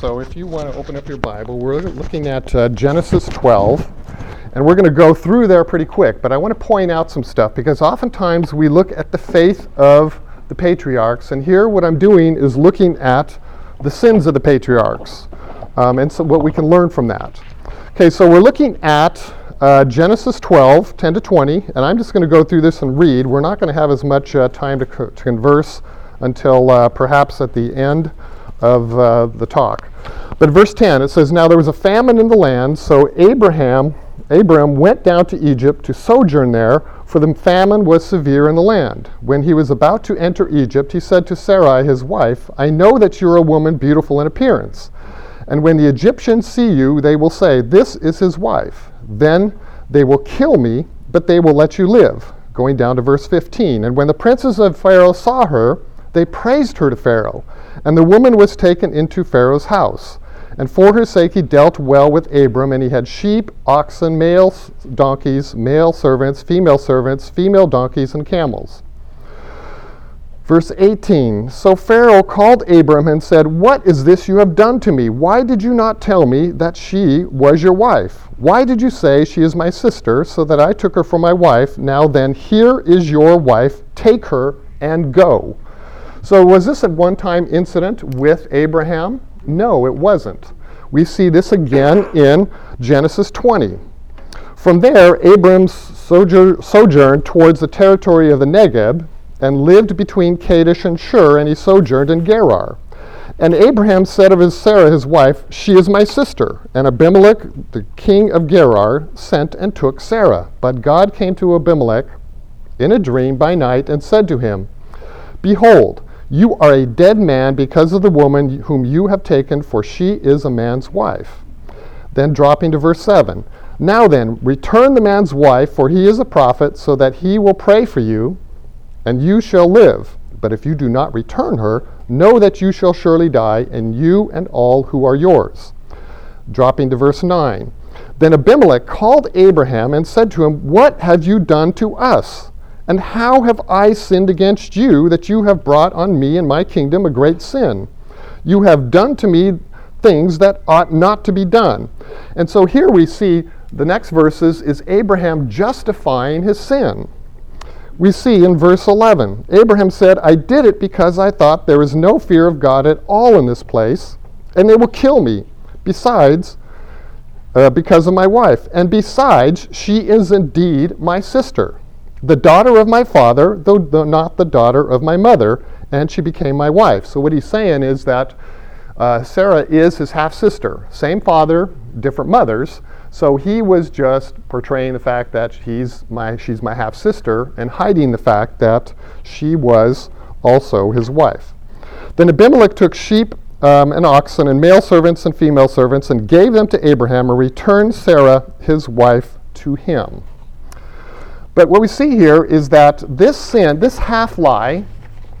So if you want to open up your Bible, we're looking at uh, Genesis 12, and we're going to go through there pretty quick. But I want to point out some stuff because oftentimes we look at the faith of the patriarchs, and here what I'm doing is looking at the sins of the patriarchs um, and so what we can learn from that. Okay, so we're looking at uh, Genesis 12, 10 to 20, and I'm just going to go through this and read. We're not going to have as much uh, time to, co- to converse until uh, perhaps at the end of uh, the talk. But verse 10, it says, Now there was a famine in the land, so Abraham, Abram went down to Egypt to sojourn there, for the famine was severe in the land. When he was about to enter Egypt, he said to Sarai, his wife, I know that you're a woman beautiful in appearance. And when the Egyptians see you, they will say, This is his wife. Then they will kill me, but they will let you live. Going down to verse 15. And when the princes of Pharaoh saw her, they praised her to Pharaoh. And the woman was taken into Pharaoh's house. And for her sake he dealt well with Abram, and he had sheep, oxen, male donkeys, male servants, female servants, female donkeys, and camels. Verse 18 So Pharaoh called Abram and said, What is this you have done to me? Why did you not tell me that she was your wife? Why did you say she is my sister, so that I took her for my wife? Now then, here is your wife. Take her and go. So, was this a one time incident with Abraham? No, it wasn't. We see this again in Genesis 20. From there, Abram sojourned towards the territory of the Negeb and lived between Kadesh and Shur, and he sojourned in Gerar. And Abraham said of his Sarah, his wife, She is my sister. And Abimelech, the king of Gerar, sent and took Sarah. But God came to Abimelech in a dream by night and said to him, Behold, you are a dead man because of the woman whom you have taken, for she is a man's wife. Then dropping to verse 7 Now then, return the man's wife, for he is a prophet, so that he will pray for you, and you shall live. But if you do not return her, know that you shall surely die, and you and all who are yours. Dropping to verse 9 Then Abimelech called Abraham and said to him, What have you done to us? And how have I sinned against you that you have brought on me and my kingdom a great sin? You have done to me things that ought not to be done. And so here we see the next verses is Abraham justifying his sin. We see in verse 11 Abraham said, I did it because I thought there is no fear of God at all in this place, and they will kill me. Besides, uh, because of my wife. And besides, she is indeed my sister the daughter of my father, though not the daughter of my mother, and she became my wife. So what he's saying is that uh, Sarah is his half sister, same father, different mothers. So he was just portraying the fact that he's my, she's my half sister and hiding the fact that she was also his wife. Then Abimelech took sheep um, and oxen and male servants and female servants and gave them to Abraham and returned Sarah, his wife, to him. But what we see here is that this sin, this half lie,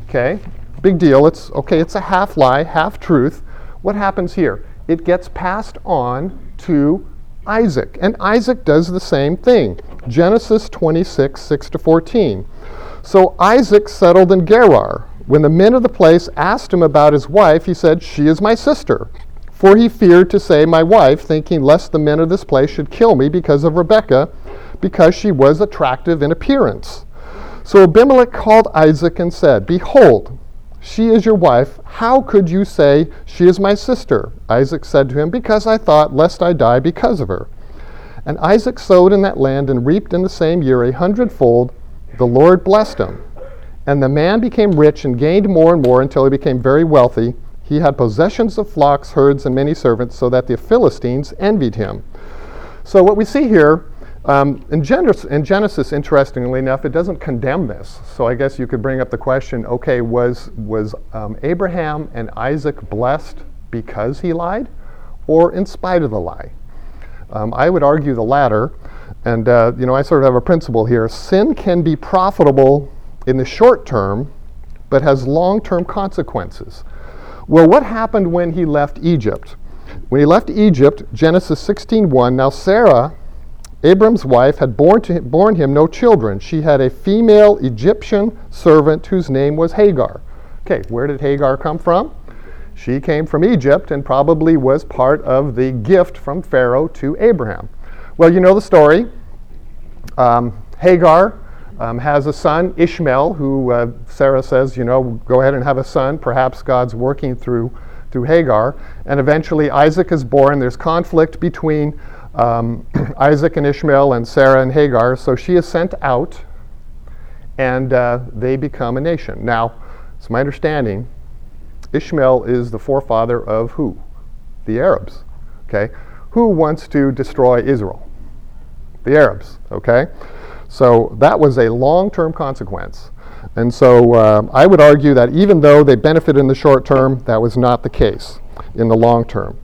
okay, big deal. It's okay, it's a half lie, half truth. What happens here? It gets passed on to Isaac, and Isaac does the same thing. Genesis 26, 6 to 14. So Isaac settled in Gerar. When the men of the place asked him about his wife, he said, She is my sister. For he feared to say, My wife, thinking lest the men of this place should kill me because of Rebekah, because she was attractive in appearance. So Abimelech called Isaac and said, Behold, she is your wife. How could you say, She is my sister? Isaac said to him, Because I thought, lest I die because of her. And Isaac sowed in that land and reaped in the same year a hundredfold. The Lord blessed him. And the man became rich and gained more and more until he became very wealthy. He had possessions of flocks, herds, and many servants, so that the Philistines envied him. So, what we see here um, in, Genesis, in, Genesis, interestingly enough, it doesn't condemn this. So I guess you could bring up the question okay, was, was um, Abraham and Isaac blessed because he lied or in spite of the lie? Um, I would argue the latter. And, uh, you know, I sort of have a principle here. Sin can be profitable in the short term, but has long term consequences. Well, what happened when he left Egypt? When he left Egypt, Genesis 16:1, now Sarah Abram's wife had borne, to, born him no children. She had a female Egyptian servant whose name was Hagar. Okay, where did Hagar come from? She came from Egypt and probably was part of the gift from Pharaoh to Abraham. Well, you know the story. Um, Hagar um, has a son, Ishmael, who uh, Sarah says, you know, go ahead and have a son. Perhaps God's working through, through Hagar. And eventually Isaac is born. There's conflict between um, Isaac and Ishmael and Sarah and Hagar. So she is sent out and uh, they become a nation. Now, it's my understanding Ishmael is the forefather of who? The Arabs. Okay? Who wants to destroy Israel? The Arabs. Okay? So that was a long term consequence. And so uh, I would argue that even though they benefited in the short term, that was not the case in the long term.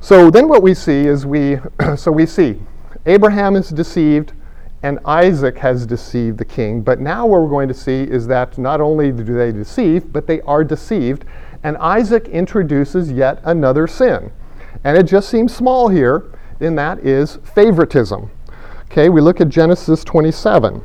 So then what we see is we, so we see Abraham is deceived and Isaac has deceived the king. But now what we're going to see is that not only do they deceive, but they are deceived. And Isaac introduces yet another sin. And it just seems small here, and that is favoritism. Okay, we look at Genesis 27.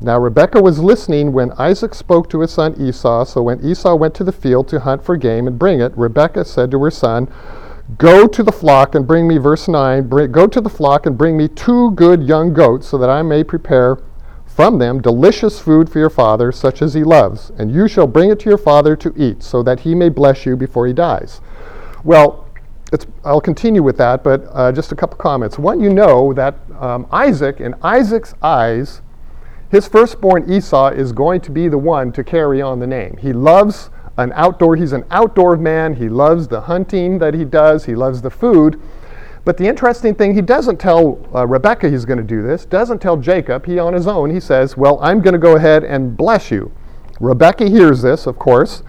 Now Rebekah was listening when Isaac spoke to his son Esau. So when Esau went to the field to hunt for game and bring it, Rebekah said to her son, Go to the flock and bring me, verse 9, bring, go to the flock and bring me two good young goats, so that I may prepare from them delicious food for your father, such as he loves. And you shall bring it to your father to eat, so that he may bless you before he dies. Well, I'll continue with that, but uh, just a couple comments. One, you know that um, Isaac, in Isaac's eyes, his firstborn Esau is going to be the one to carry on the name. He loves an outdoor, he's an outdoor man. He loves the hunting that he does, he loves the food. But the interesting thing, he doesn't tell uh, Rebecca he's going to do this, doesn't tell Jacob. He on his own, he says, Well, I'm going to go ahead and bless you. Rebecca hears this, of course,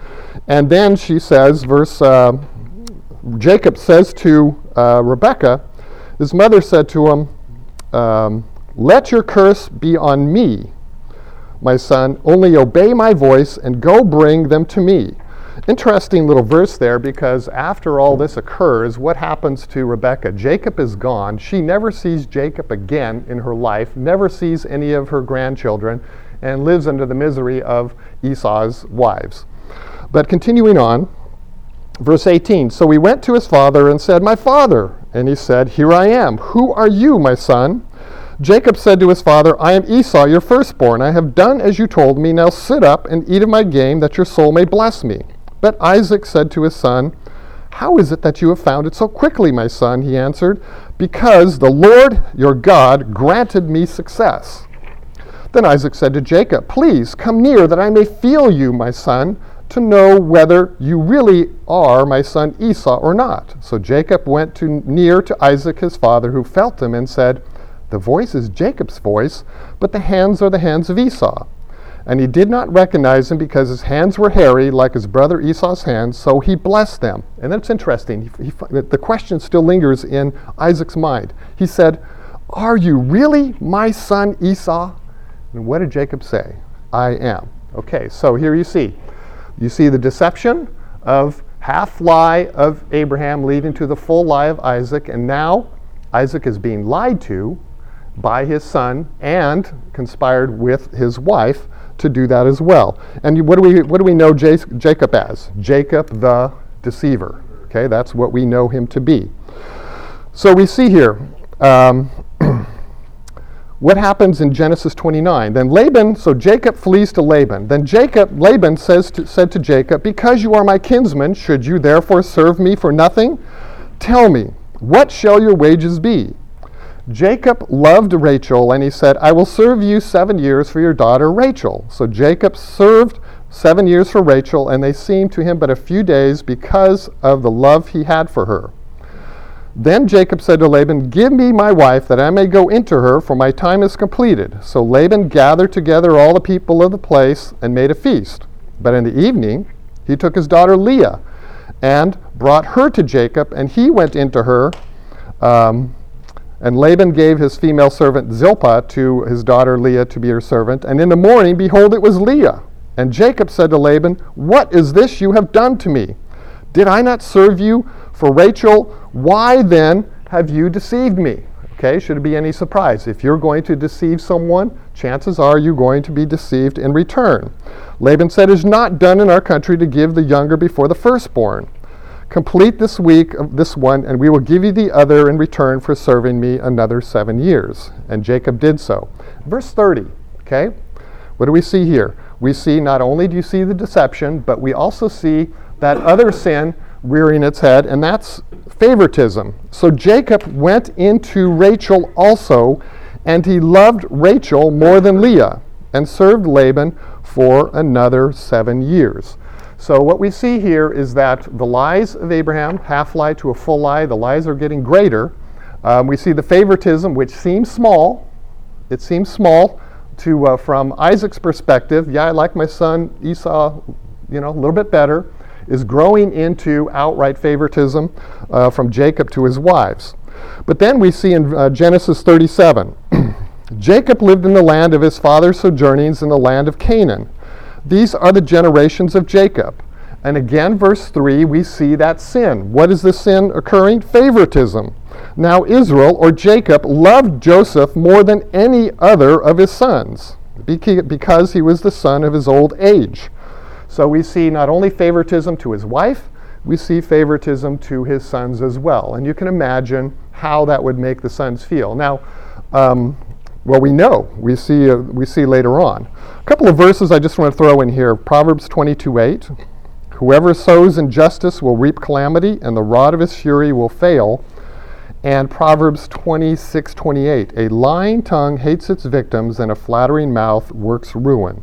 and then she says, verse uh, Jacob says to uh, Rebekah, his mother said to him, um, Let your curse be on me, my son, only obey my voice and go bring them to me. Interesting little verse there because after all this occurs, what happens to Rebecca? Jacob is gone. She never sees Jacob again in her life, never sees any of her grandchildren, and lives under the misery of Esau's wives. But continuing on, Verse 18 So he went to his father and said, My father. And he said, Here I am. Who are you, my son? Jacob said to his father, I am Esau, your firstborn. I have done as you told me. Now sit up and eat of my game, that your soul may bless me. But Isaac said to his son, How is it that you have found it so quickly, my son? He answered, Because the Lord your God granted me success. Then Isaac said to Jacob, Please come near, that I may feel you, my son to know whether you really are my son Esau or not. So Jacob went to near to Isaac his father, who felt him and said, The voice is Jacob's voice, but the hands are the hands of Esau. And he did not recognize him because his hands were hairy, like his brother Esau's hands, so he blessed them. And that's interesting. He, he, the question still lingers in Isaac's mind. He said, Are you really my son Esau? And what did Jacob say? I am. Okay, so here you see you see the deception of half lie of Abraham leading to the full lie of Isaac, and now Isaac is being lied to by his son and conspired with his wife to do that as well. And what do we, what do we know Jacob as? Jacob the deceiver. Okay, that's what we know him to be. So we see here. Um, what happens in Genesis 29? Then Laban, so Jacob flees to Laban. Then Jacob, Laban says to, said to Jacob, Because you are my kinsman, should you therefore serve me for nothing? Tell me, what shall your wages be? Jacob loved Rachel, and he said, I will serve you seven years for your daughter Rachel. So Jacob served seven years for Rachel, and they seemed to him but a few days because of the love he had for her. Then Jacob said to Laban, Give me my wife, that I may go into her, for my time is completed. So Laban gathered together all the people of the place and made a feast. But in the evening he took his daughter Leah and brought her to Jacob, and he went into her. Um, and Laban gave his female servant Zilpah to his daughter Leah to be her servant. And in the morning, behold, it was Leah. And Jacob said to Laban, What is this you have done to me? Did I not serve you for Rachel? Why then have you deceived me? Okay, should it be any surprise? If you're going to deceive someone, chances are you're going to be deceived in return. Laban said, It is not done in our country to give the younger before the firstborn. Complete this week of this one, and we will give you the other in return for serving me another seven years. And Jacob did so. Verse 30, okay? What do we see here? We see not only do you see the deception, but we also see that other sin rearing its head, and that's favoritism. So Jacob went into Rachel also, and he loved Rachel more than Leah, and served Laban for another seven years. So, what we see here is that the lies of Abraham, half lie to a full lie, the lies are getting greater. Um, we see the favoritism, which seems small. It seems small to, uh, from Isaac's perspective. Yeah, I like my son Esau, you know, a little bit better. Is growing into outright favoritism uh, from Jacob to his wives. But then we see in uh, Genesis 37 Jacob lived in the land of his father's sojournings in the land of Canaan. These are the generations of Jacob. And again, verse 3, we see that sin. What is the sin occurring? Favoritism. Now, Israel or Jacob loved Joseph more than any other of his sons because he was the son of his old age. So we see not only favoritism to his wife, we see favoritism to his sons as well. And you can imagine how that would make the sons feel. Now, um, well, we know. We see, uh, we see later on. A couple of verses I just want to throw in here Proverbs 22 8. Whoever sows injustice will reap calamity, and the rod of his fury will fail. And Proverbs 26 28. A lying tongue hates its victims, and a flattering mouth works ruin.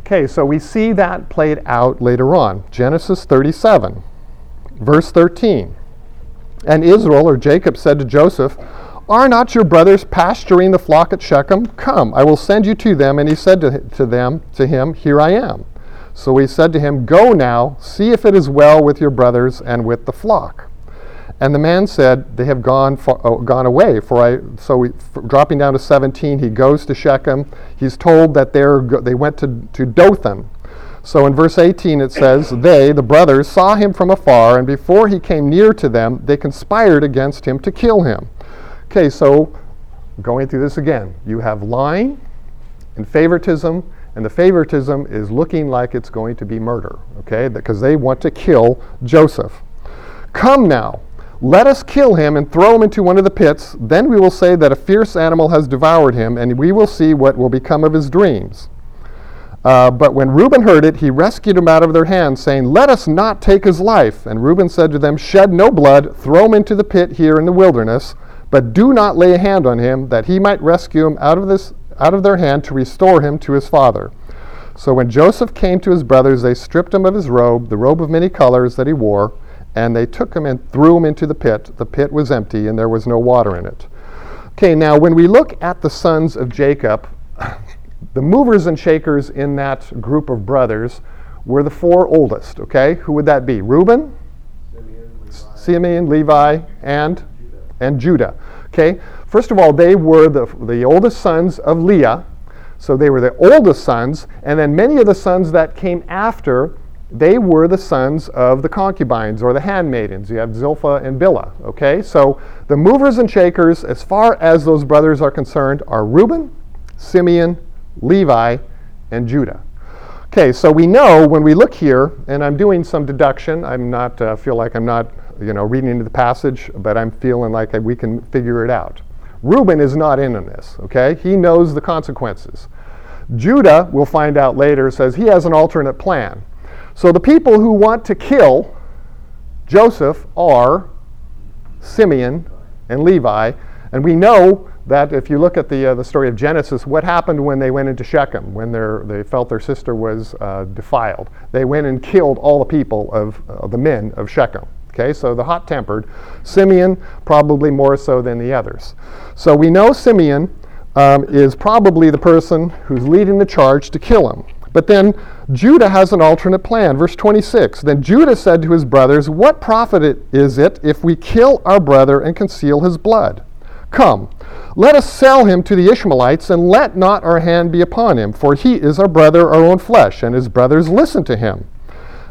Okay, so we see that played out later on. Genesis 37, verse 13. And Israel, or Jacob, said to Joseph, are not your brothers pasturing the flock at Shechem? Come, I will send you to them. And he said to, to them, to him, Here I am. So he said to him, Go now, see if it is well with your brothers and with the flock. And the man said, They have gone, for, oh, uh, gone away. For I, so we, for, dropping down to 17, he goes to Shechem. He's told that they're, they went to, to Dothan. So in verse 18 it says, They, the brothers, saw him from afar, and before he came near to them, they conspired against him to kill him. Okay, so going through this again, you have lying and favoritism, and the favoritism is looking like it's going to be murder, okay, because they want to kill Joseph. Come now, let us kill him and throw him into one of the pits. Then we will say that a fierce animal has devoured him, and we will see what will become of his dreams. Uh, but when Reuben heard it, he rescued him out of their hands, saying, Let us not take his life. And Reuben said to them, Shed no blood, throw him into the pit here in the wilderness but do not lay a hand on him, that he might rescue him out of, this, out of their hand to restore him to his father. So when Joseph came to his brothers, they stripped him of his robe, the robe of many colors that he wore, and they took him and threw him into the pit. The pit was empty, and there was no water in it. Okay, now when we look at the sons of Jacob, the movers and shakers in that group of brothers were the four oldest, okay? Who would that be? Reuben, Simeon, Levi, and and Judah. Okay, first of all, they were the, the oldest sons of Leah, so they were the oldest sons, and then many of the sons that came after, they were the sons of the concubines or the handmaidens. You have Zilpah and Bilhah. Okay, so the movers and shakers, as far as those brothers are concerned, are Reuben, Simeon, Levi, and Judah. Okay, so we know when we look here, and I'm doing some deduction. I'm not uh, feel like I'm not you know, reading into the passage, but I'm feeling like we can figure it out. Reuben is not in on this, okay? He knows the consequences. Judah, we'll find out later, says he has an alternate plan. So the people who want to kill Joseph are Simeon and Levi, and we know that if you look at the, uh, the story of Genesis, what happened when they went into Shechem, when they felt their sister was uh, defiled? They went and killed all the people of uh, the men of Shechem. Okay, so the hot tempered. Simeon, probably more so than the others. So we know Simeon um, is probably the person who's leading the charge to kill him. But then Judah has an alternate plan. Verse 26 Then Judah said to his brothers, What profit is it if we kill our brother and conceal his blood? Come, let us sell him to the Ishmaelites, and let not our hand be upon him, for he is our brother, our own flesh, and his brothers listen to him.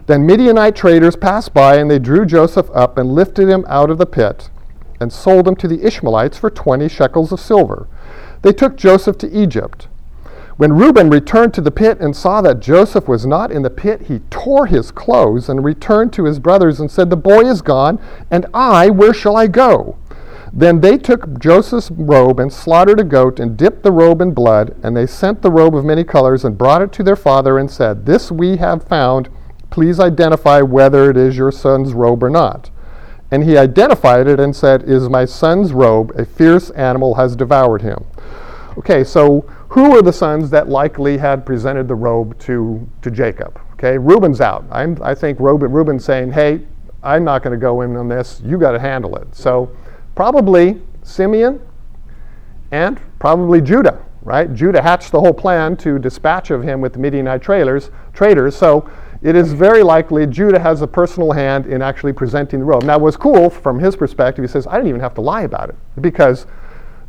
Then Midianite traders passed by, and they drew Joseph up and lifted him out of the pit, and sold him to the Ishmaelites for twenty shekels of silver. They took Joseph to Egypt. When Reuben returned to the pit and saw that Joseph was not in the pit, he tore his clothes and returned to his brothers and said, The boy is gone, and I, where shall I go? Then they took Joseph's robe and slaughtered a goat and dipped the robe in blood, and they sent the robe of many colors and brought it to their father and said, This we have found. Please identify whether it is your son's robe or not. And he identified it and said, Is my son's robe? A fierce animal has devoured him. Okay, so who are the sons that likely had presented the robe to, to Jacob? Okay, Reuben's out. I'm, I think Reuben, Reuben's saying, hey, I'm not going to go in on this. You got to handle it. So probably Simeon and probably Judah, right? Judah hatched the whole plan to dispatch of him with the Midianite trailers, traders. So it is very likely Judah has a personal hand in actually presenting the robe. Now, what's cool from his perspective, he says, I didn't even have to lie about it because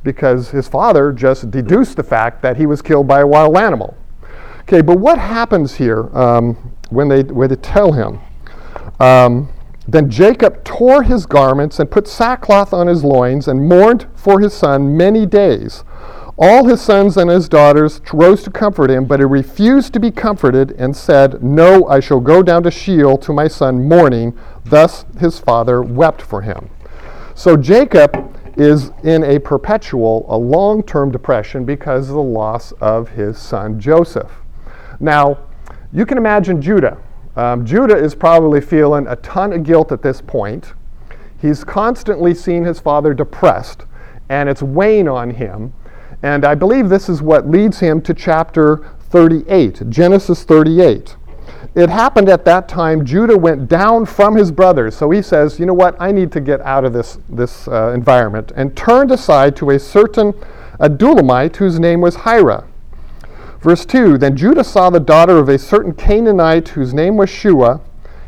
because his father just deduced the fact that he was killed by a wild animal. Okay, but what happens here um, when, they, when they tell him? Um, then Jacob tore his garments and put sackcloth on his loins and mourned for his son many days. All his sons and his daughters rose to comfort him, but he refused to be comforted and said, No, I shall go down to Sheol to my son mourning. Thus his father wept for him. So Jacob is in a perpetual, a long term depression because of the loss of his son Joseph. Now, you can imagine Judah. Um, Judah is probably feeling a ton of guilt at this point. He's constantly seen his father depressed, and it's weighing on him. And I believe this is what leads him to chapter 38, Genesis 38 it happened at that time Judah went down from his brothers. So he says, you know what, I need to get out of this, this uh, environment, and turned aside to a certain Adullamite whose name was Hira. Verse 2 Then Judah saw the daughter of a certain Canaanite whose name was Shua.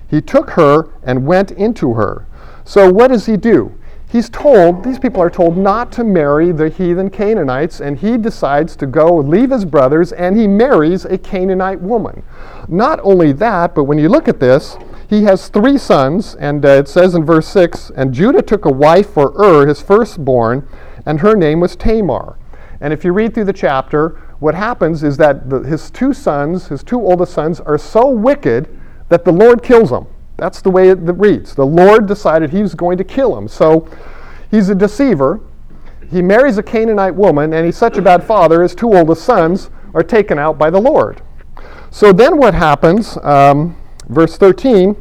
He took her and went into her. So what does he do? He's told, these people are told not to marry the heathen Canaanites, and he decides to go leave his brothers and he marries a Canaanite woman. Not only that, but when you look at this, he has three sons, and uh, it says in verse 6 And Judah took a wife for Ur, his firstborn, and her name was Tamar. And if you read through the chapter, what happens is that the, his two sons, his two oldest sons, are so wicked that the Lord kills them. That's the way it reads. The Lord decided he was going to kill him. So he's a deceiver. He marries a Canaanite woman, and he's such a bad father, his two oldest sons are taken out by the Lord. So then what happens? Um, verse 13.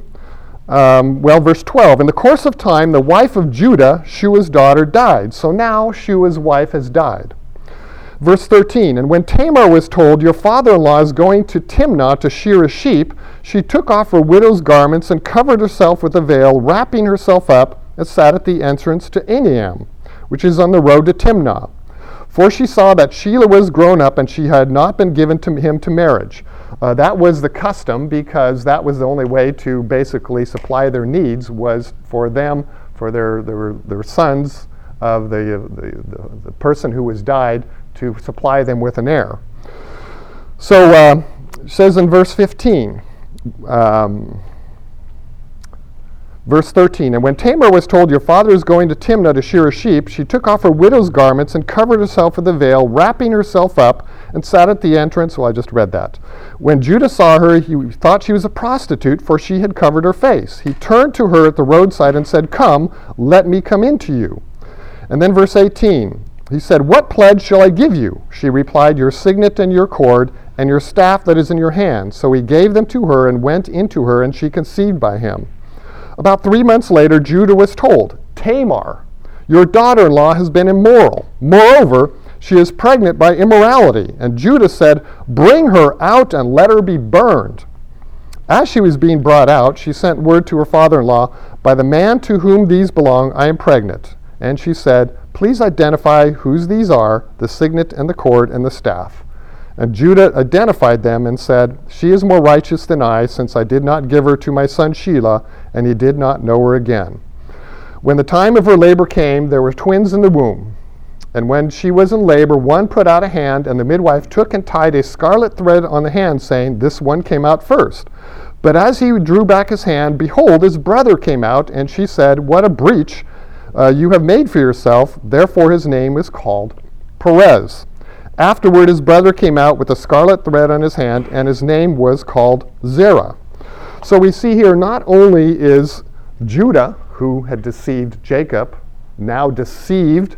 Um, well, verse 12. In the course of time, the wife of Judah, Shua's daughter, died. So now Shua's wife has died. Verse 13 And when Tamar was told, Your father in law is going to Timnah to shear a sheep, she took off her widow's garments and covered herself with a veil, wrapping herself up, and sat at the entrance to Enaim, which is on the road to Timnah. For she saw that Shelah was grown up and she had not been given to him to marriage. Uh, that was the custom because that was the only way to basically supply their needs was for them, for their, their, their sons of the, the, the, the person who was died to supply them with an heir. So uh, says in verse 15, um, verse 13, and when Tamar was told, Your father is going to Timnah to shear a sheep, she took off her widow's garments and covered herself with a veil, wrapping herself up, and sat at the entrance. Well, I just read that. When Judah saw her, he thought she was a prostitute, for she had covered her face. He turned to her at the roadside and said, Come, let me come in to you. And then verse 18 he said, What pledge shall I give you? She replied, Your signet and your cord, and your staff that is in your hand. So he gave them to her and went into her, and she conceived by him. About three months later, Judah was told, Tamar, your daughter in law has been immoral. Moreover, she is pregnant by immorality. And Judah said, Bring her out and let her be burned. As she was being brought out, she sent word to her father in law, By the man to whom these belong, I am pregnant. And she said, Please identify whose these are, the signet and the cord and the staff. And Judah identified them and said, She is more righteous than I, since I did not give her to my son Shelah, and he did not know her again. When the time of her labor came, there were twins in the womb. And when she was in labor, one put out a hand, and the midwife took and tied a scarlet thread on the hand, saying, This one came out first. But as he drew back his hand, behold, his brother came out, and she said, What a breach uh, you have made for yourself. Therefore his name is called Perez. Afterward, his brother came out with a scarlet thread on his hand, and his name was called Zerah. So we see here not only is Judah, who had deceived Jacob, now deceived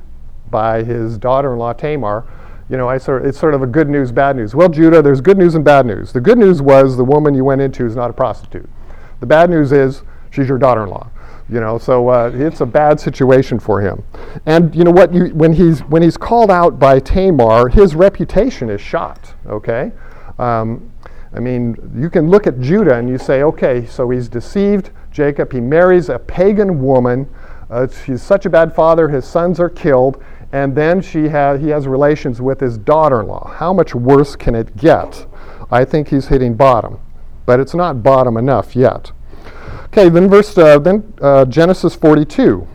by his daughter in law Tamar. You know, I sort of, it's sort of a good news, bad news. Well, Judah, there's good news and bad news. The good news was the woman you went into is not a prostitute. The bad news is she's your daughter in law. You know, so uh, it's a bad situation for him. And you know what? You, when he's when he's called out by Tamar, his reputation is shot. Okay, um, I mean, you can look at Judah and you say, okay, so he's deceived Jacob. He marries a pagan woman. Uh, such a bad father. His sons are killed, and then she has he has relations with his daughter-in-law. How much worse can it get? I think he's hitting bottom, but it's not bottom enough yet. Okay, then verse uh, then uh, Genesis 42.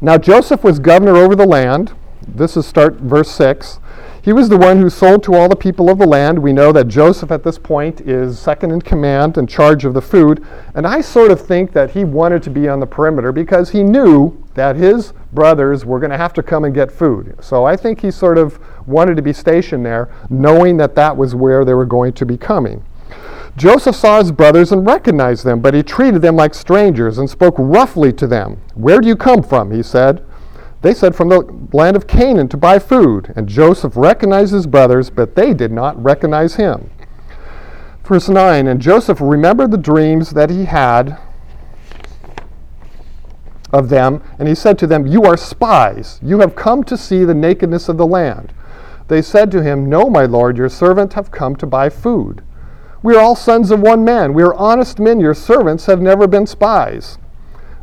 Now Joseph was governor over the land. This is start verse 6. He was the one who sold to all the people of the land. We know that Joseph at this point is second in command and charge of the food. And I sort of think that he wanted to be on the perimeter because he knew that his brothers were going to have to come and get food. So I think he sort of wanted to be stationed there, knowing that that was where they were going to be coming. Joseph saw his brothers and recognized them, but he treated them like strangers and spoke roughly to them. Where do you come from? he said. They said, From the land of Canaan to buy food. And Joseph recognized his brothers, but they did not recognize him. Verse 9 And Joseph remembered the dreams that he had of them, and he said to them, You are spies. You have come to see the nakedness of the land. They said to him, No, my lord, your servant have come to buy food. We are all sons of one man. We are honest men. Your servants have never been spies.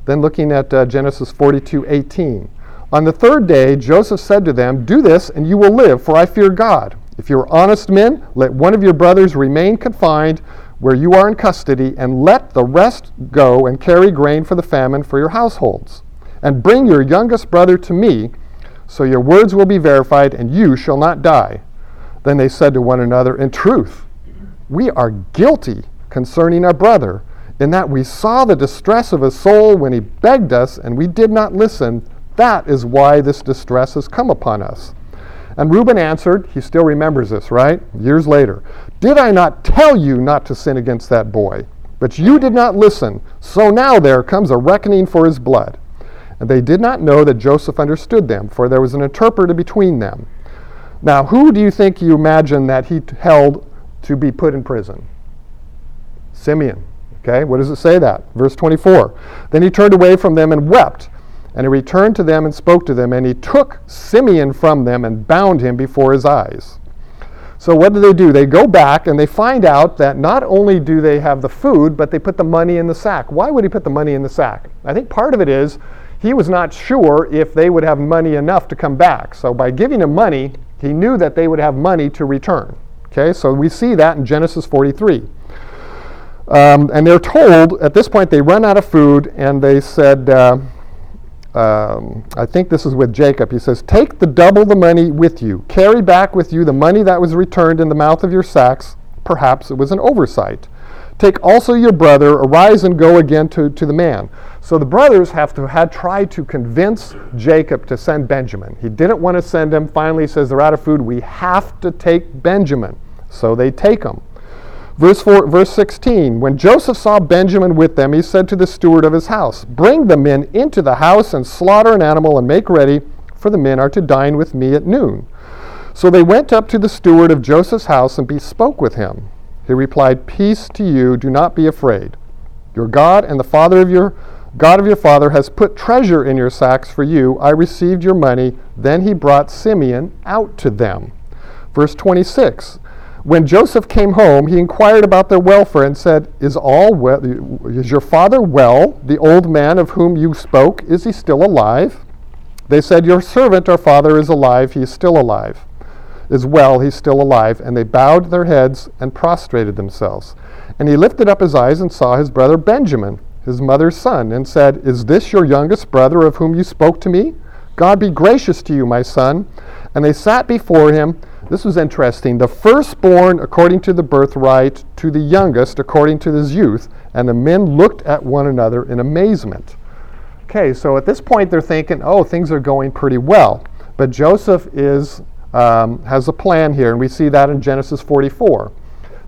Then looking at uh, Genesis 42 18. On the third day, Joseph said to them, Do this, and you will live, for I fear God. If you are honest men, let one of your brothers remain confined where you are in custody, and let the rest go and carry grain for the famine for your households. And bring your youngest brother to me, so your words will be verified, and you shall not die. Then they said to one another, In truth, we are guilty concerning our brother, in that we saw the distress of his soul when he begged us, and we did not listen. That is why this distress has come upon us. And Reuben answered, he still remembers this, right? Years later, Did I not tell you not to sin against that boy? But you did not listen. So now there comes a reckoning for his blood. And they did not know that Joseph understood them, for there was an interpreter between them. Now, who do you think you imagine that he held to be put in prison? Simeon. Okay, what does it say that? Verse 24. Then he turned away from them and wept. And he returned to them and spoke to them, and he took Simeon from them and bound him before his eyes. So, what do they do? They go back and they find out that not only do they have the food, but they put the money in the sack. Why would he put the money in the sack? I think part of it is he was not sure if they would have money enough to come back. So, by giving them money, he knew that they would have money to return. Okay, so we see that in Genesis 43. Um, and they're told at this point they run out of food, and they said, uh, um, I think this is with Jacob. He says, Take the double the money with you. Carry back with you the money that was returned in the mouth of your sacks. Perhaps it was an oversight. Take also your brother, arise and go again to, to the man. So the brothers have to had tried to convince Jacob to send Benjamin. He didn't want to send him. Finally, he says they're out of food. We have to take Benjamin. So they take him. Verse, 4, verse 16 When Joseph saw Benjamin with them, he said to the steward of his house, Bring the men into the house and slaughter an animal and make ready, for the men are to dine with me at noon. So they went up to the steward of Joseph's house and bespoke with him. He replied, Peace to you, do not be afraid. Your God and the Father of your God of your father has put treasure in your sacks for you. I received your money. Then he brought Simeon out to them. Verse 26 when Joseph came home, he inquired about their welfare and said, Is all well? Is your father well? The old man of whom you spoke, is he still alive? They said, Your servant, our father, is alive. He is still alive. Is well, he's still alive. And they bowed their heads and prostrated themselves. And he lifted up his eyes and saw his brother Benjamin, his mother's son, and said, Is this your youngest brother of whom you spoke to me? God be gracious to you, my son. And they sat before him. This was interesting. The firstborn according to the birthright, to the youngest according to his youth. And the men looked at one another in amazement. Okay, so at this point they're thinking, oh, things are going pretty well. But Joseph is, um, has a plan here, and we see that in Genesis 44.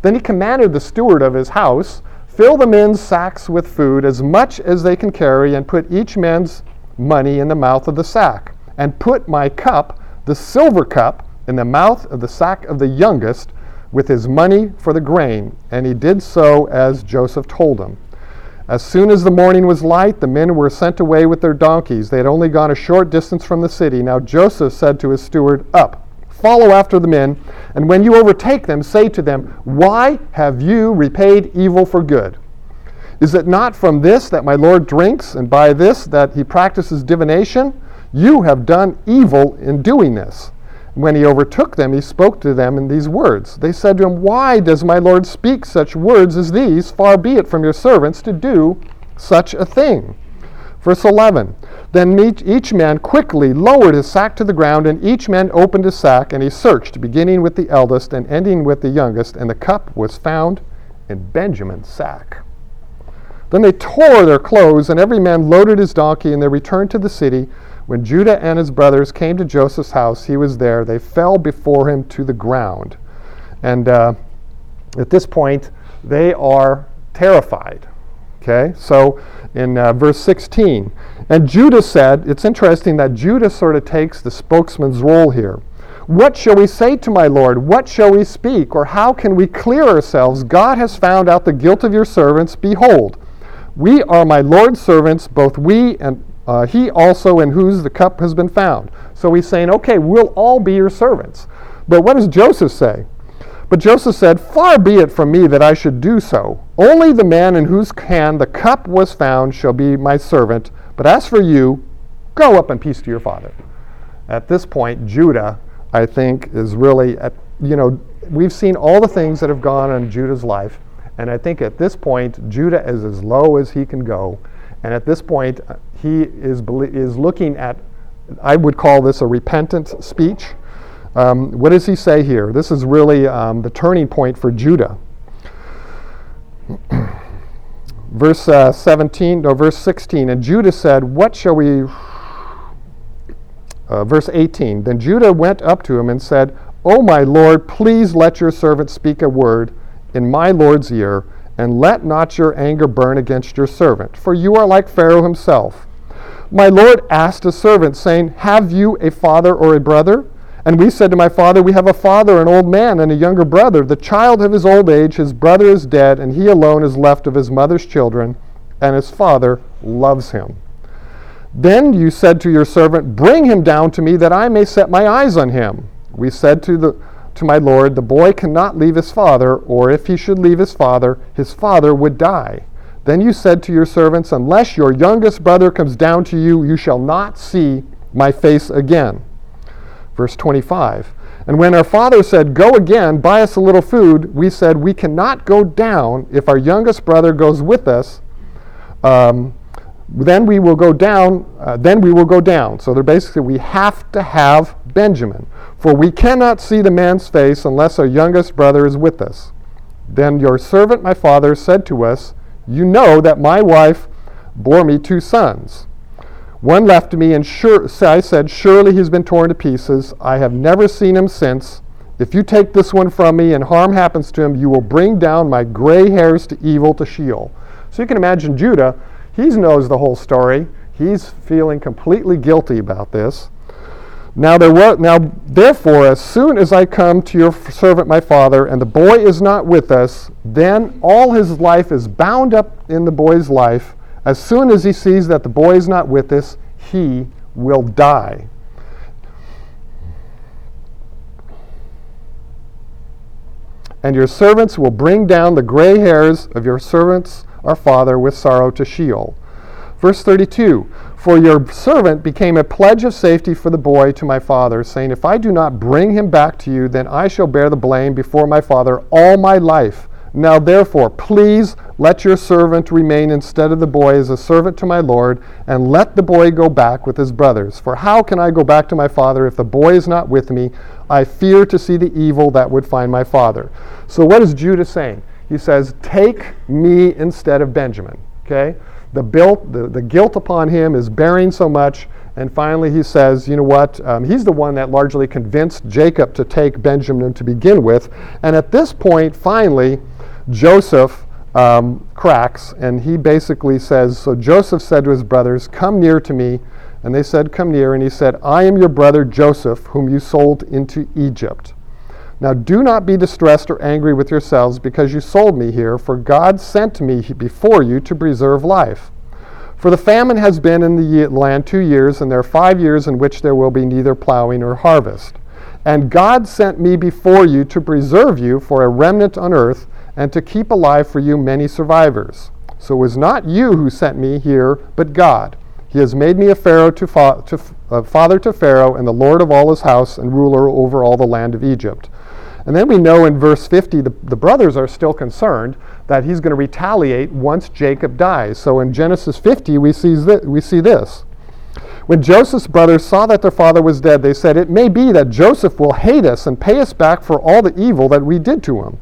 Then he commanded the steward of his house, fill the men's sacks with food as much as they can carry, and put each man's money in the mouth of the sack, and put my cup, the silver cup, in the mouth of the sack of the youngest, with his money for the grain. And he did so as Joseph told him. As soon as the morning was light, the men were sent away with their donkeys. They had only gone a short distance from the city. Now Joseph said to his steward, Up, follow after the men, and when you overtake them, say to them, Why have you repaid evil for good? Is it not from this that my Lord drinks, and by this that he practices divination? You have done evil in doing this. When he overtook them, he spoke to them in these words. They said to him, Why does my Lord speak such words as these? Far be it from your servants to do such a thing. Verse 11 Then each man quickly lowered his sack to the ground, and each man opened his sack, and he searched, beginning with the eldest and ending with the youngest, and the cup was found in Benjamin's sack. Then they tore their clothes, and every man loaded his donkey, and they returned to the city. When Judah and his brothers came to Joseph's house, he was there. They fell before him to the ground. And uh, at this point, they are terrified. Okay, so in uh, verse 16, and Judah said, it's interesting that Judah sort of takes the spokesman's role here. What shall we say to my Lord? What shall we speak? Or how can we clear ourselves? God has found out the guilt of your servants. Behold, we are my Lord's servants, both we and uh, he also in whose the cup has been found. So he's saying, okay, we'll all be your servants. But what does Joseph say? But Joseph said, Far be it from me that I should do so. Only the man in whose hand the cup was found shall be my servant. But as for you, go up in peace to your father. At this point, Judah, I think, is really, at, you know, we've seen all the things that have gone on in Judah's life. And I think at this point, Judah is as low as he can go. And at this point, he is, is looking at, I would call this a repentant speech. Um, what does he say here? This is really um, the turning point for Judah. verse uh, 17, no, verse 16. And Judah said, What shall we. Uh, verse 18. Then Judah went up to him and said, O my Lord, please let your servant speak a word in my Lord's ear and let not your anger burn against your servant, for you are like Pharaoh himself. My Lord asked a servant, saying, Have you a father or a brother? And we said to my father, We have a father, an old man, and a younger brother. The child of his old age, his brother is dead, and he alone is left of his mother's children, and his father loves him. Then you said to your servant, Bring him down to me, that I may set my eyes on him. We said to the to my Lord, the boy cannot leave his father, or if he should leave his father, his father would die. Then you said to your servants, Unless your youngest brother comes down to you, you shall not see my face again. Verse 25. And when our father said, Go again, buy us a little food, we said, We cannot go down if our youngest brother goes with us. Um, then we will go down, uh, then we will go down. So they're basically, we have to have Benjamin. For we cannot see the man's face unless our youngest brother is with us. Then your servant, my father, said to us, You know that my wife bore me two sons. One left me, and sure, I said, Surely he's been torn to pieces. I have never seen him since. If you take this one from me and harm happens to him, you will bring down my gray hairs to evil to Sheol. So you can imagine Judah, he knows the whole story. He's feeling completely guilty about this. Now, there was, now, therefore, as soon as I come to your servant my father, and the boy is not with us, then all his life is bound up in the boy's life. As soon as he sees that the boy is not with us, he will die. And your servants will bring down the gray hairs of your servants, our father, with sorrow to Sheol. Verse 32 For your servant became a pledge of safety for the boy to my father, saying, If I do not bring him back to you, then I shall bear the blame before my father all my life. Now therefore, please let your servant remain instead of the boy as a servant to my Lord, and let the boy go back with his brothers. For how can I go back to my father if the boy is not with me? I fear to see the evil that would find my father. So what is Judah saying? He says, Take me instead of Benjamin. Okay? The, built, the, the guilt upon him is bearing so much. And finally, he says, you know what? Um, he's the one that largely convinced Jacob to take Benjamin to begin with. And at this point, finally, Joseph um, cracks, and he basically says, So Joseph said to his brothers, Come near to me. And they said, Come near. And he said, I am your brother Joseph, whom you sold into Egypt. Now do not be distressed or angry with yourselves because you sold me here, for God sent me before you to preserve life. For the famine has been in the land two years, and there are five years in which there will be neither plowing nor harvest. And God sent me before you to preserve you for a remnant on earth and to keep alive for you many survivors. So it was not you who sent me here, but God. He has made me a Pharaoh to, fa- to father to Pharaoh and the Lord of all his house and ruler over all the land of Egypt. And then we know in verse 50 the, the brothers are still concerned that he's going to retaliate once Jacob dies. So in Genesis 50 we, th- we see this. When Joseph's brothers saw that their father was dead, they said, It may be that Joseph will hate us and pay us back for all the evil that we did to him.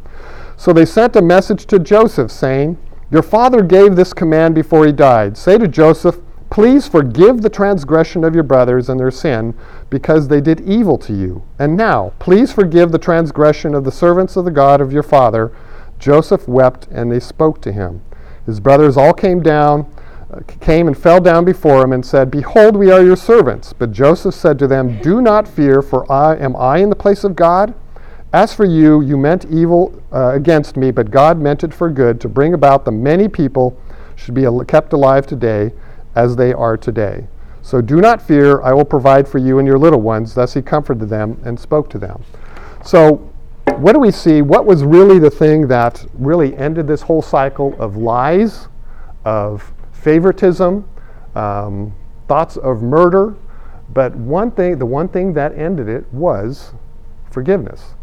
So they sent a message to Joseph saying, Your father gave this command before he died. Say to Joseph, Please forgive the transgression of your brothers and their sin, because they did evil to you. And now, please forgive the transgression of the servants of the God of your father. Joseph wept, and they spoke to him. His brothers all came down, uh, came and fell down before him, and said, Behold, we are your servants. But Joseph said to them, Do not fear, for I am I in the place of God? As for you, you meant evil uh, against me, but God meant it for good to bring about the many people should be kept alive today as they are today. So do not fear, I will provide for you and your little ones. Thus he comforted them and spoke to them. So, what do we see? What was really the thing that really ended this whole cycle of lies, of favoritism, um, thoughts of murder? But one thing, the one thing that ended it was forgiveness.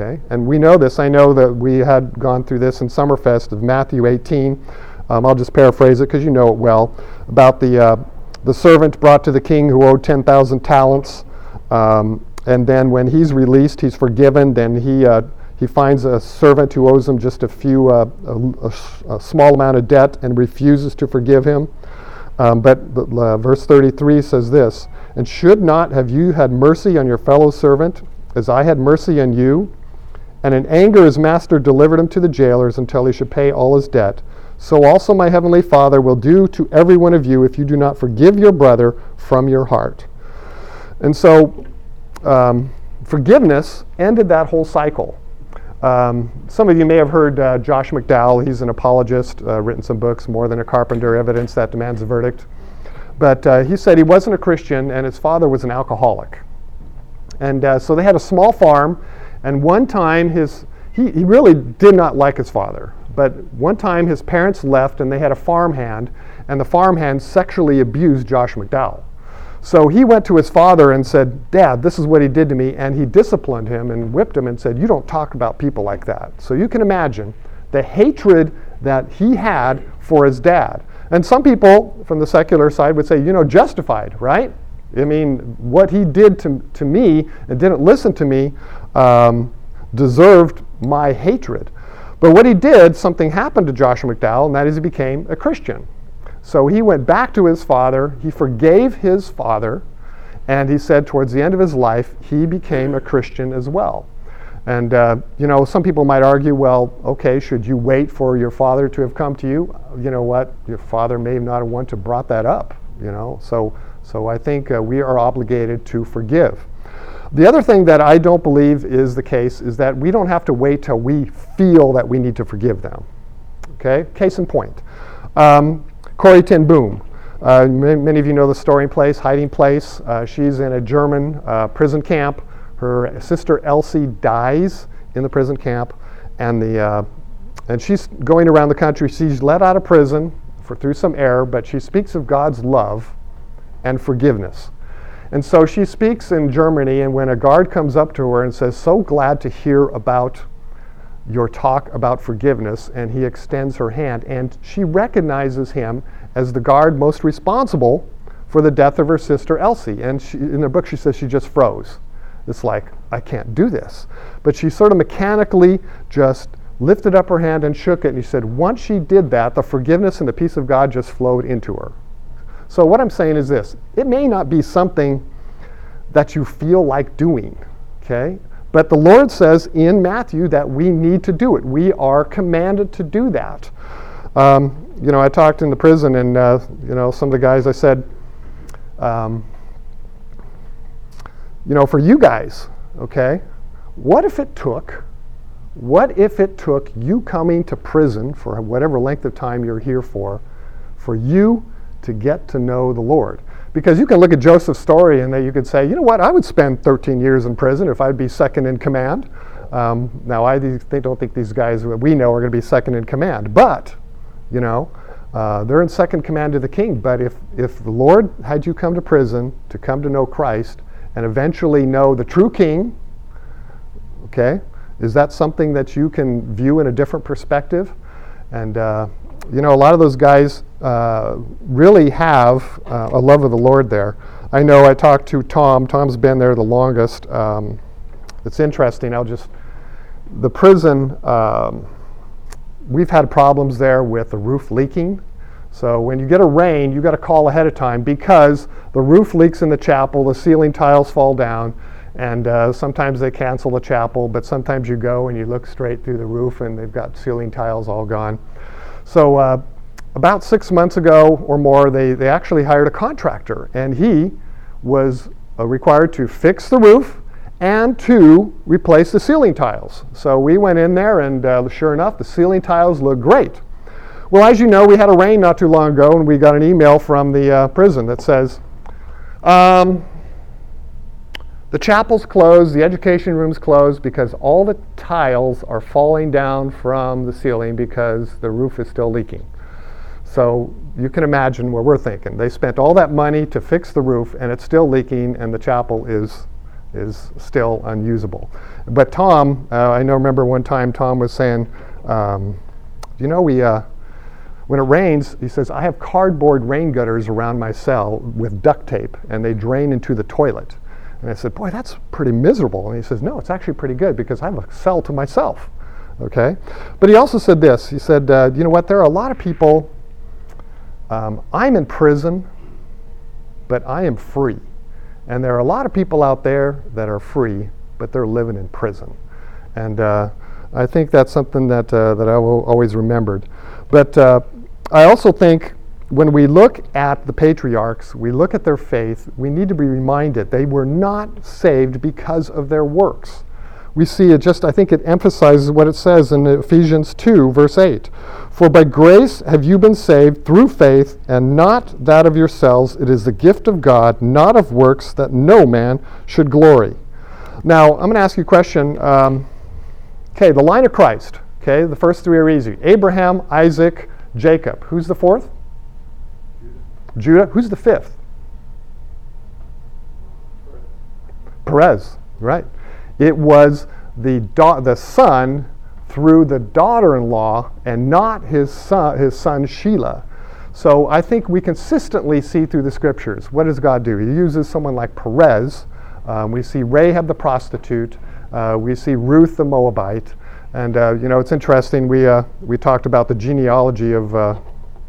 Okay? And we know this. I know that we had gone through this in Summerfest of Matthew 18. Um, I'll just paraphrase it because you know it well. About the, uh, the servant brought to the king who owed 10,000 talents. Um, and then when he's released, he's forgiven. Then he, uh, he finds a servant who owes him just a few, uh, a, a, small amount of debt and refuses to forgive him. Um, but uh, verse 33 says this And should not have you had mercy on your fellow servant, as I had mercy on you? And in anger his master delivered him to the jailers until he should pay all his debt. So also my heavenly Father will do to every one of you if you do not forgive your brother from your heart. And so um, forgiveness ended that whole cycle. Um, some of you may have heard uh, Josh McDowell. He's an apologist, uh, written some books, More Than a Carpenter, Evidence That Demands a Verdict. But uh, he said he wasn't a Christian and his father was an alcoholic. And uh, so they had a small farm and one time, his, he, he really did not like his father. But one time, his parents left and they had a farmhand, and the farmhand sexually abused Josh McDowell. So he went to his father and said, Dad, this is what he did to me. And he disciplined him and whipped him and said, You don't talk about people like that. So you can imagine the hatred that he had for his dad. And some people from the secular side would say, you know, justified, right? I mean, what he did to, to me and didn't listen to me um, deserved my hatred. But what he did, something happened to Joshua McDowell, and that is he became a Christian. So he went back to his father, he forgave his father, and he said towards the end of his life, he became a Christian as well. And, uh, you know, some people might argue, well, okay, should you wait for your father to have come to you? You know what? Your father may not have wanted to brought that up, you know. So, so I think uh, we are obligated to forgive. The other thing that I don't believe is the case is that we don't have to wait till we feel that we need to forgive them. Okay? Case in point. Um, Corrie ten Boom. Uh, many, many, of you know the story place, hiding place. Uh, she's in a German uh, prison camp. Her sister Betsie dies in the prison camp, and the uh, and she's going around the country. She's let out of prison for through some error, but she speaks of God's love and forgiveness. And so she speaks in Germany, and when a guard comes up to her and says, So glad to hear about your talk about forgiveness, and he extends her hand, and she recognizes him as the guard most responsible for the death of her sister Betsie. And she, in the book, she says she just froze. It's like, I can't do this. But she sort of mechanically just lifted up her hand and shook it. And he said, once she did that, the forgiveness and the peace of God just flowed into her. So, what I'm saying is this it may not be something that you feel like doing, okay? But the Lord says in Matthew that we need to do it. We are commanded to do that. Um, you know, I talked in the prison, and uh, you know, some of the guys I said, um, you know, for you guys, okay, what if it took, what if it took you coming to prison for whatever length of time you're here for, for you to get to know the Lord? Because you can look at Joseph's story and you could say, you know what, I would spend 13 years in prison if I'd be second in command. Um, now, I don't think these guys that we know are going to be second in command, but, you know, uh, they're in second command to the king. But if, if the Lord had you come to prison to come to know Christ and eventually know the true king, okay, is that something that you can view in a different perspective? And, uh, you know, a lot of those guys uh, really have uh, a love of the Lord there. I know I talked to Tom. Tom's been there the longest. Um, it's interesting. I'll just, the prison, um, we've had problems there with the roof leaking. So when you get a rain, you got to call ahead of time because the roof leaks in the chapel, the ceiling tiles fall down, and uh, sometimes they cancel the chapel, but sometimes you go and you look straight through the roof and they've got ceiling tiles all gone. So uh, about six months ago or more, they, they actually hired a contractor, and he was uh, required to fix the roof and to replace the ceiling tiles. So we went in there, and uh, sure enough, the ceiling tiles look great. Well, as you know, we had a rain not too long ago, and we got an email from the uh, prison that says, um, the chapel's closed, the education room's closed because all the tiles are falling down from the ceiling because the roof is still leaking. So you can imagine what we're thinking. They spent all that money to fix the roof and it's still leaking and the chapel is, is still unusable. But Tom, uh, I know remember one time Tom was saying, um, you know, we, uh, when it rains, he says, I have cardboard rain gutters around my cell with duct tape and they drain into the toilet. And I said, boy, that's pretty miserable. And he says, no, it's actually pretty good because I have a cell to myself. Okay? But he also said this. He said, uh, you know what, there are a lot of people um, I'm in prison, but I am free. And there are a lot of people out there that are free, but they're living in prison. And uh, I think that's something that, uh, that I will always remembered. But uh, I also think when we look at the patriarchs, we look at their faith, we need to be reminded they were not saved because of their works we see it just, I think it emphasizes what it says in Ephesians 2, verse 8. For by grace have you been saved through faith, and not that of yourselves. It is the gift of God, not of works, that no man should glory. Now, I'm going to ask you a question. Um, okay, the line of Christ. Okay, the first three are easy Abraham, Isaac, Jacob. Who's the fourth? Judah. Who's the fifth? Perez, right. It was the, da- the son through the daughter-in-law and not his son, his son Shelah. So I think we consistently see through the scriptures, what does God do? He uses someone like Perez. Um, we see Rahab the prostitute. Uh, we see Ruth the Moabite. And uh, you know, it's interesting. We uh, we talked about the genealogy of uh,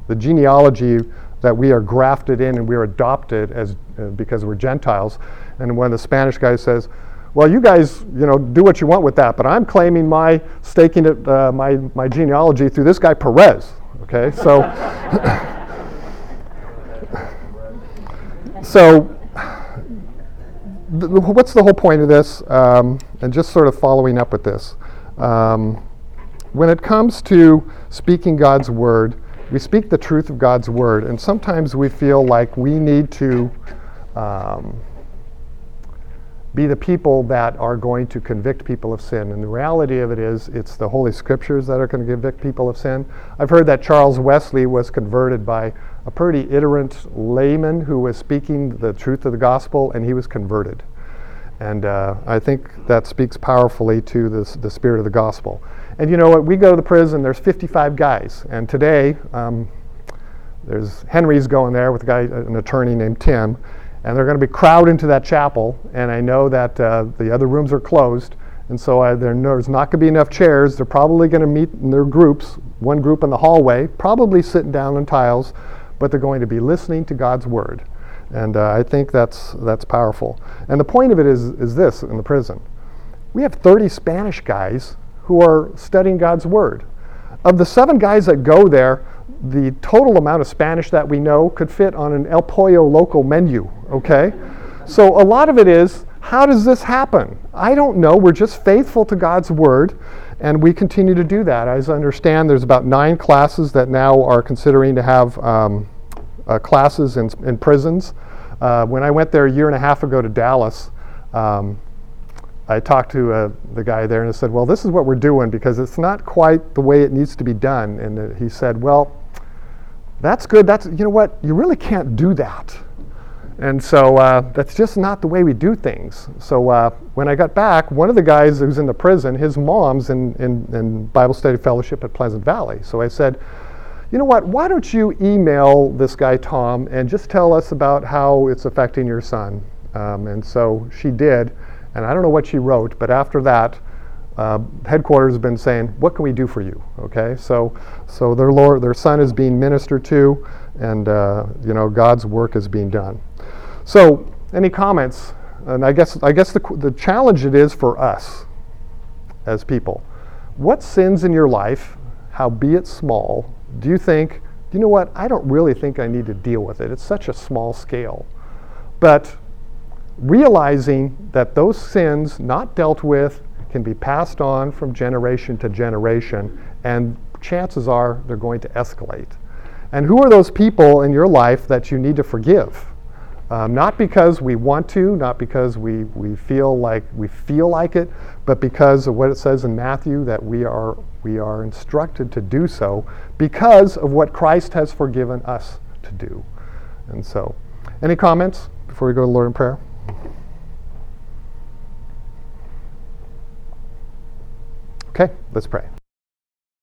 the genealogy that we are grafted in and we are adopted as uh, because we're Gentiles. And when the Spanish guy says, well, you guys, you know, do what you want with that, but I'm claiming my staking it, uh, my, my genealogy through this guy Perez. Okay, so, so th- what's the whole point of this? Um, and just sort of following up with this. Um, when it comes to speaking God's word, we speak the truth of God's word, and sometimes we feel like we need to um, be the people that are going to convict people of sin. And the reality of it is, it's the Holy Scriptures that are going to convict people of sin. I've heard that Charles Wesley was converted by a pretty iterant layman who was speaking the truth of the gospel, and he was converted. And uh, I think that speaks powerfully to this, the spirit of the gospel. And you know what? We go to the prison, there's 55 guys. And today, um, there's Henry's going there with a guy, an attorney named Tim and they're going to be crowded into that chapel. And I know that uh, the other rooms are closed, and so there's not going to be enough chairs. They're probably going to meet in their groups, one group in the hallway, probably sitting down on tiles, but they're going to be listening to God's word. And uh, I think that's, that's powerful. And the point of it is, is this in the prison we have 30 Spanish guys who are studying God's word. Of the seven guys that go there, the total amount of Spanish that we know could fit on an El Pollo Loco menu, okay? So a lot of it is, how does this happen? I don't know. We're just faithful to God's word, and we continue to do that. As I understand, there's about nine classes that now are considering to have um, classes in, in prisons. Uh, when I went there a year and a half ago to Dallas, um, I talked to uh, the guy there and I said, Well, this is what we're doing because it's not quite the way it needs to be done. And uh, he said, Well, that's good. That's, you know what? You really can't do that. And so uh, that's just not the way we do things. So uh, when I got back, one of the guys who's in the prison, his mom's in, in, in, Bible Study Fellowship at Pleasant Valley. So I said, you know what? Why don't you email this guy, Tom, and just tell us about how it's affecting your son? Um, and so she did. And I don't know what she wrote, but after that, uh, headquarters have been saying, "What can we do for you?" Okay, so so their Lord, their son is being ministered to, and uh, you know God's work is being done. So, any comments? And I guess I guess the the challenge it is for us as people. What sins in your life, howbeit small, do you think? You know what? I don't really think I need to deal with it. It's such a small scale, but realizing that those sins not dealt with can be passed on from generation to generation, and chances are they're going to escalate. And who are those people in your life that you need to forgive? Um, not because we want to, not because we, we feel like we feel like it, but because of what it says in Matthew that we are we are instructed to do so because of what Christ has forgiven us to do. And so, any comments before we go to Lord in prayer? Okay, let's pray.